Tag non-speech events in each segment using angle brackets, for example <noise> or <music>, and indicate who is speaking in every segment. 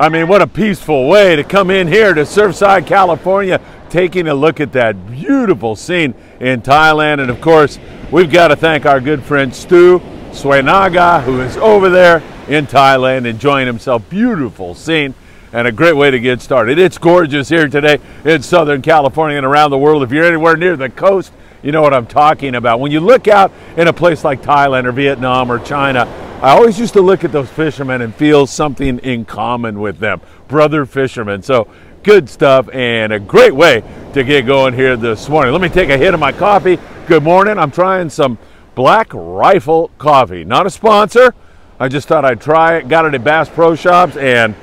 Speaker 1: I mean, what a peaceful way to come in here to Surfside, California, taking a look at that beautiful scene in Thailand. And of course, we've got to thank our good friend Stu Swenaga, who is over there in Thailand enjoying himself. Beautiful scene and a great way to get started. It's gorgeous here today in Southern California and around the world. If you're anywhere near the coast, you know what I'm talking about. When you look out in a place like Thailand or Vietnam or China, I always used to look at those fishermen and feel something in common with them. Brother fishermen. So good stuff and a great way to get going here this morning. Let me take a hit of my coffee. Good morning. I'm trying some Black Rifle coffee. Not a sponsor. I just thought I'd try it. Got it at Bass Pro Shops and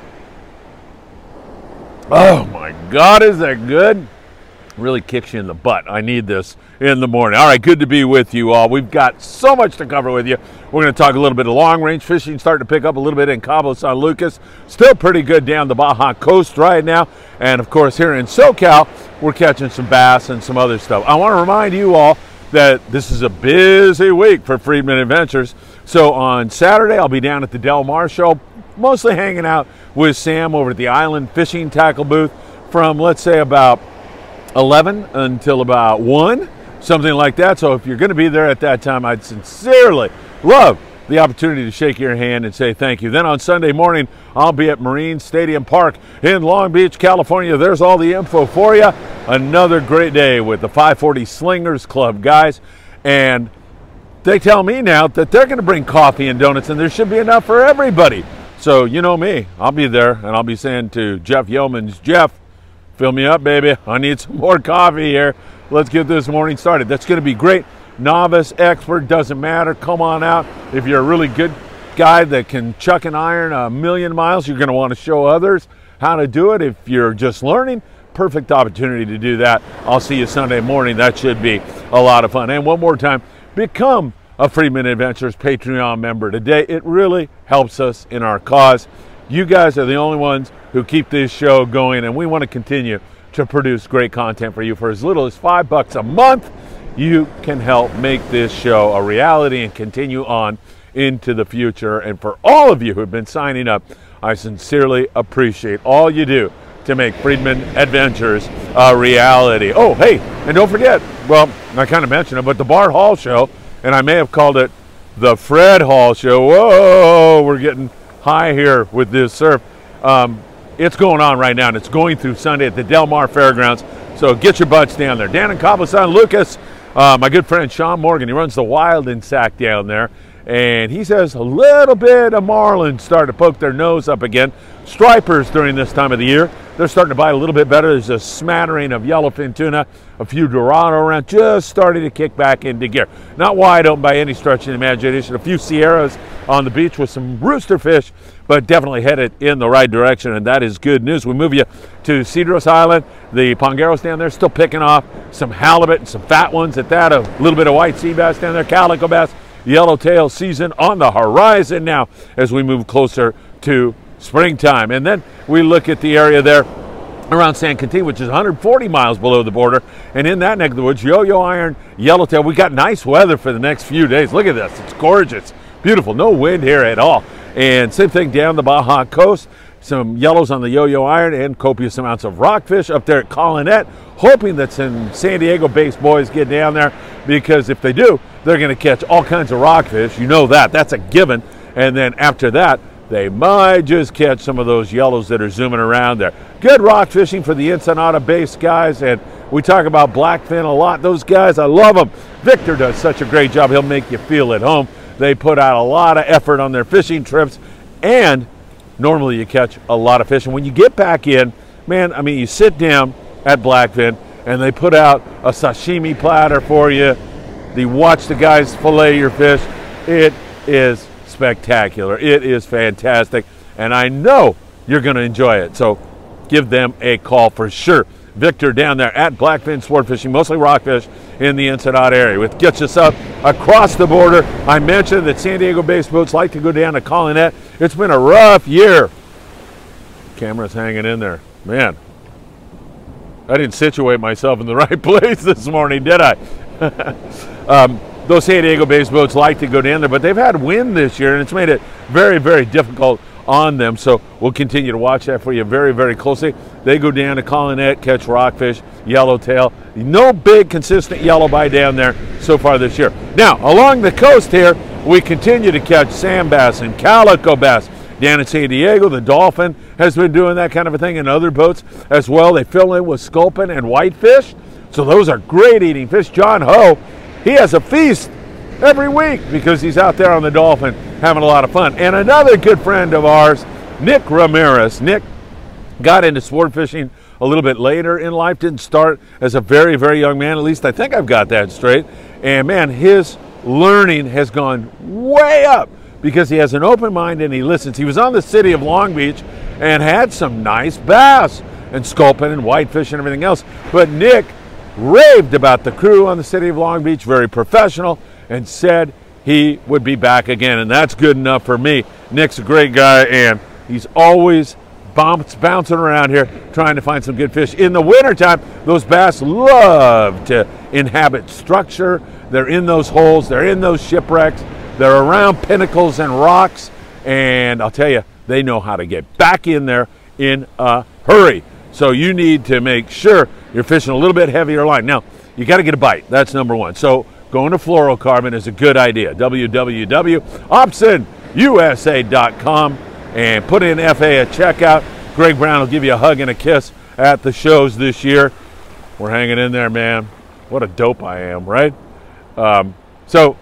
Speaker 1: oh my God, is that good? Really kicks you in the butt. I need this in the morning. All right, good to be with you all. We've got so much to cover with you. We're going to talk a little bit of long range fishing, starting to pick up a little bit in Cabo San Lucas. Still pretty good down the Baja coast right now. And of course, here in SoCal, we're catching some bass and some other stuff. I want to remind you all that this is a busy week for Freedman Adventures. So on Saturday, I'll be down at the Del Mar show, mostly hanging out with Sam over at the Island Fishing Tackle booth from, let's say, about 11 until about 1, something like that. So if you're going to be there at that time, I'd sincerely love the opportunity to shake your hand and say thank you. Then on Sunday morning, I'll be at Marine Stadium Park in Long Beach, California. There's all the info for you. Another great day with the 540 Slingers Club guys. And they tell me now that they're going to bring coffee and donuts, and there should be enough for everybody. So, you know me, I'll be there, and I'll be saying to Jeff Yeomans, Jeff, Fill me up, baby. I need some more coffee here. Let's get this morning started. That's going to be great. Novice, expert, doesn't matter. Come on out. If you're a really good guy that can chuck an iron a million miles, you're going to want to show others how to do it. If you're just learning, perfect opportunity to do that. I'll see you Sunday morning. That should be a lot of fun. And one more time, become a Freedman Adventures Patreon member today. It really helps us in our cause. You guys are the only ones who keep this show going, and we want to continue to produce great content for you for as little as five bucks a month. You can help make this show a reality and continue on into the future. And for all of you who have been signing up, I sincerely appreciate all you do to make Freedman Adventures a reality. Oh, hey, and don't forget, well, I kind of mentioned it, but the Bart Hall Show, and I may have called it the Fred Hall Show. Whoa, we're getting high here with this surf. Um, it's going on right now, and it's going through Sunday at the Del Mar Fairgrounds. So get your butts down there. Dan and Cabo San Lucas, uh, my good friend Sean Morgan, he runs the Wild and Sack down there, and he says a little bit of marlin start to poke their nose up again. Stripers during this time of the year, they're starting to bite a little bit better. There's a smattering of yellowfin tuna, a few dorado around, just starting to kick back into gear. Not wide open by any stretch of the imagination. A few Sierras on the beach with some rooster fish, but definitely headed in the right direction, and that is good news. We move you to Cedros Island. The Pangueros down there still picking off some halibut and some fat ones at that, a little bit of white sea bass down there, calico bass, yellowtail season on the horizon now as we move closer to springtime. And then we look at the area there around San Quintin, which is 140 miles below the border. And in that neck of the woods, yo-yo iron, yellowtail. We got nice weather for the next few days. Look at this. It's gorgeous. Beautiful. No wind here at all. And same thing down the Baja coast. Some yellows on the yo-yo iron and copious amounts of rockfish up there at Colonet. Hoping that some San Diego-based boys get down there because if they do, they're going to catch all kinds of rockfish. You know that. That's a given. And then after that, they might just catch some of those yellows that are zooming around there. Good rock fishing for the Ensenada based guys, and we talk about blackfin a lot. Those guys, I love them. Victor does such a great job. He'll make you feel at home. They put out a lot of effort on their fishing trips, and normally you catch a lot of fish. And when you get back in, man, I mean, you sit down at Blackfin, and they put out a sashimi platter for you. They watch the guys fillet your fish. It is spectacular. It is fantastic, and I know you're going to enjoy it. So give them a call for sure. Victor down there at Blackfin Sport Fishing, mostly rockfish in the Ensenada area. With gets us up across the border. I mentioned that San Diego based boats like to go down to Colonet. It's been a rough year. Camera's hanging in there. Man, I didn't situate myself in the <laughs> right place this morning, did I? <laughs> um, those San Diego based boats like to go down there, but they've had wind this year and it's made it very, very difficult on them. So we'll continue to watch that for you very, very closely. They go down to Colonet, catch rockfish, yellowtail. No big consistent yellow down there so far this year. Now, along the coast here, we continue to catch sand bass and calico bass. Down in San Diego, the Dolphin has been doing that kind of a thing, and other boats as well. They fill in with sculpin and whitefish. So those are great eating fish. John Ho, he has a feast every week because he's out there on the Dolphin having a lot of fun. And another good friend of ours, Nick Ramirez. Nick got into sword fishing a little bit later in life, didn't start as a very, very young man. At least I think I've got that straight. And man, his learning has gone way up because he has an open mind and he listens. He was on the city of Long Beach and had some nice bass and sculpin and whitefish and everything else. But Nick raved about the crew on the city of Long Beach, very professional, and said he would be back again. And that's good enough for me. Nick's a great guy and he's always bounce, bouncing around here trying to find some good fish. In the wintertime, those bass love to inhabit structure. They're in those holes, they're in those shipwrecks, they're around pinnacles and rocks. And I'll tell you, they know how to get back in there in a hurry. So you need to make sure you're fishing a little bit heavier line. Now, you got to get a bite. That's number one. So going to fluorocarbon is a good idea. www.opsonusa.com and put in FA at checkout. Greg Brown will give you a hug and a kiss at the shows this year. We're hanging in there, man. What a dope I am, right? Um, so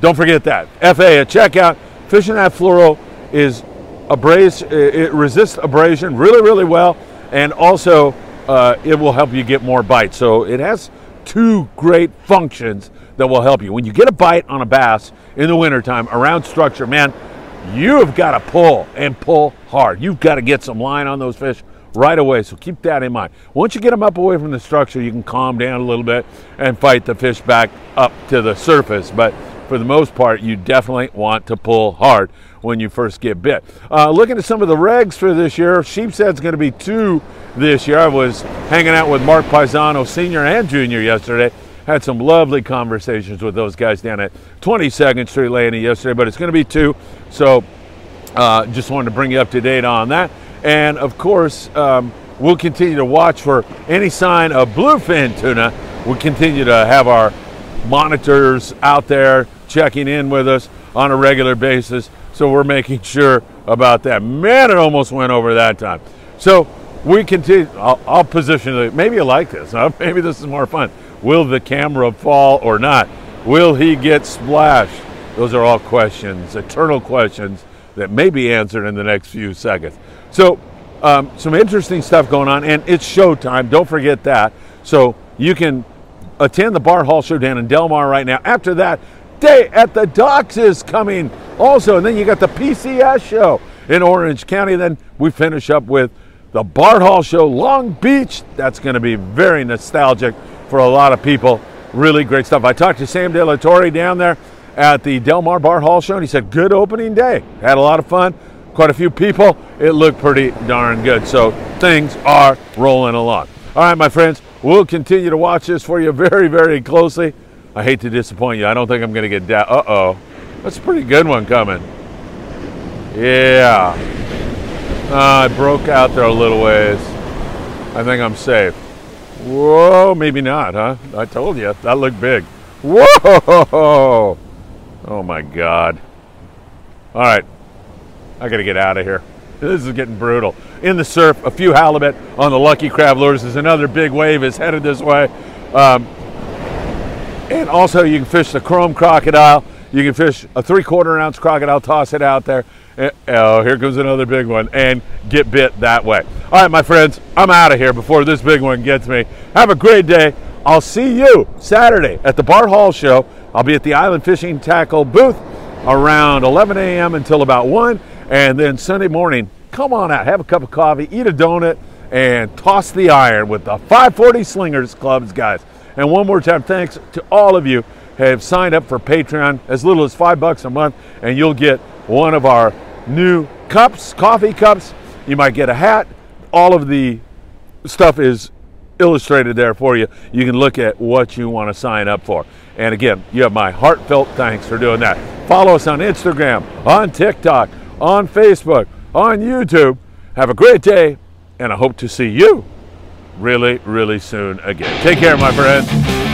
Speaker 1: don't forget that. FA at checkout. Fishing that fluoro is abrase, it resists abrasion really, really well, and also uh, it will help you get more bites. So it has two great functions that will help you. When you get a bite on a bass in the wintertime around structure, man, you've got to pull and pull hard. You've got to get some line on those fish right away. So keep that in mind. Once you get them up away from the structure, you can calm down a little bit and fight the fish back up to the surface. But for the most part, you definitely want to pull hard when you first get bit. Uh, looking at some of the regs for this year, Sheepshead's going to be two this year. I was hanging out with Mark Paisano, senior and junior, yesterday. Had some lovely conversations with those guys down at 22nd Street Landing yesterday, but it's going to be two. So uh, just wanted to bring you up to date on that. And of course, um, we'll continue to watch for any sign of bluefin tuna. We'll continue to have our monitors out there checking in with us on a regular basis. So we're making sure about that. Man, it almost went over that time. So we continue. I'll, I'll position it. Maybe you like this. Huh? <laughs> Maybe this is more fun. Will the camera fall or not? Will he get splashed? Those are all questions, eternal questions that may be answered in the next few seconds. So, um, some interesting stuff going on, and it's showtime. Don't forget that. So you can attend the Bart Hall Show down in Del Mar right now. After that, Day at the Docks is coming also. And then you got the PCS show in Orange County. Then we finish up with the Bart Hall Show Long Beach. That's going to be very nostalgic for a lot of people. Really great stuff. I talked to Sam De La Torre down there at the Del Mar Bart Hall Show, and he said, Good opening day. Had a lot of fun. Quite a few people. It looked pretty darn good. So things are rolling along. All right, my friends, we'll continue to watch this for you very, very closely. I hate to disappoint you. I don't think I'm going to get down. Uh oh. That's a pretty good one coming. Yeah. Uh, I broke out there a little ways. I think I'm safe. Whoa, maybe not, huh? I told you. That looked big. Whoa! Oh my God. All right. I got to get out of here. This is getting brutal. In the surf, a few halibut on the Lucky Crab lures. is another big wave is headed this way. Um, and also, you can fish the chrome crocodile. You can fish a three quarter ounce crocodile, toss it out there. Oh, here comes another big one, and get bit that way. All right, my friends, I'm out of here before this big one gets me. Have a great day. I'll see you Saturday at the Bart Hall Show. I'll be at the Island Fishing Tackle booth around 11 a.m. until about 1. And then Sunday morning, come on out, have a cup of coffee, eat a donut, and toss the iron with the 540 Slingers Clubs, guys. And one more time, thanks to all of you have signed up for Patreon as little as five bucks a month, and you'll get one of our new cups, coffee cups. You might get a hat. All of the stuff is illustrated there for you. You can look at what you want to sign up for. And again, you have my heartfelt thanks for doing that. Follow us on Instagram, on TikTok, on Facebook. on YouTube. Have a great day, and I hope to see you really, really soon again. Take care, my friends.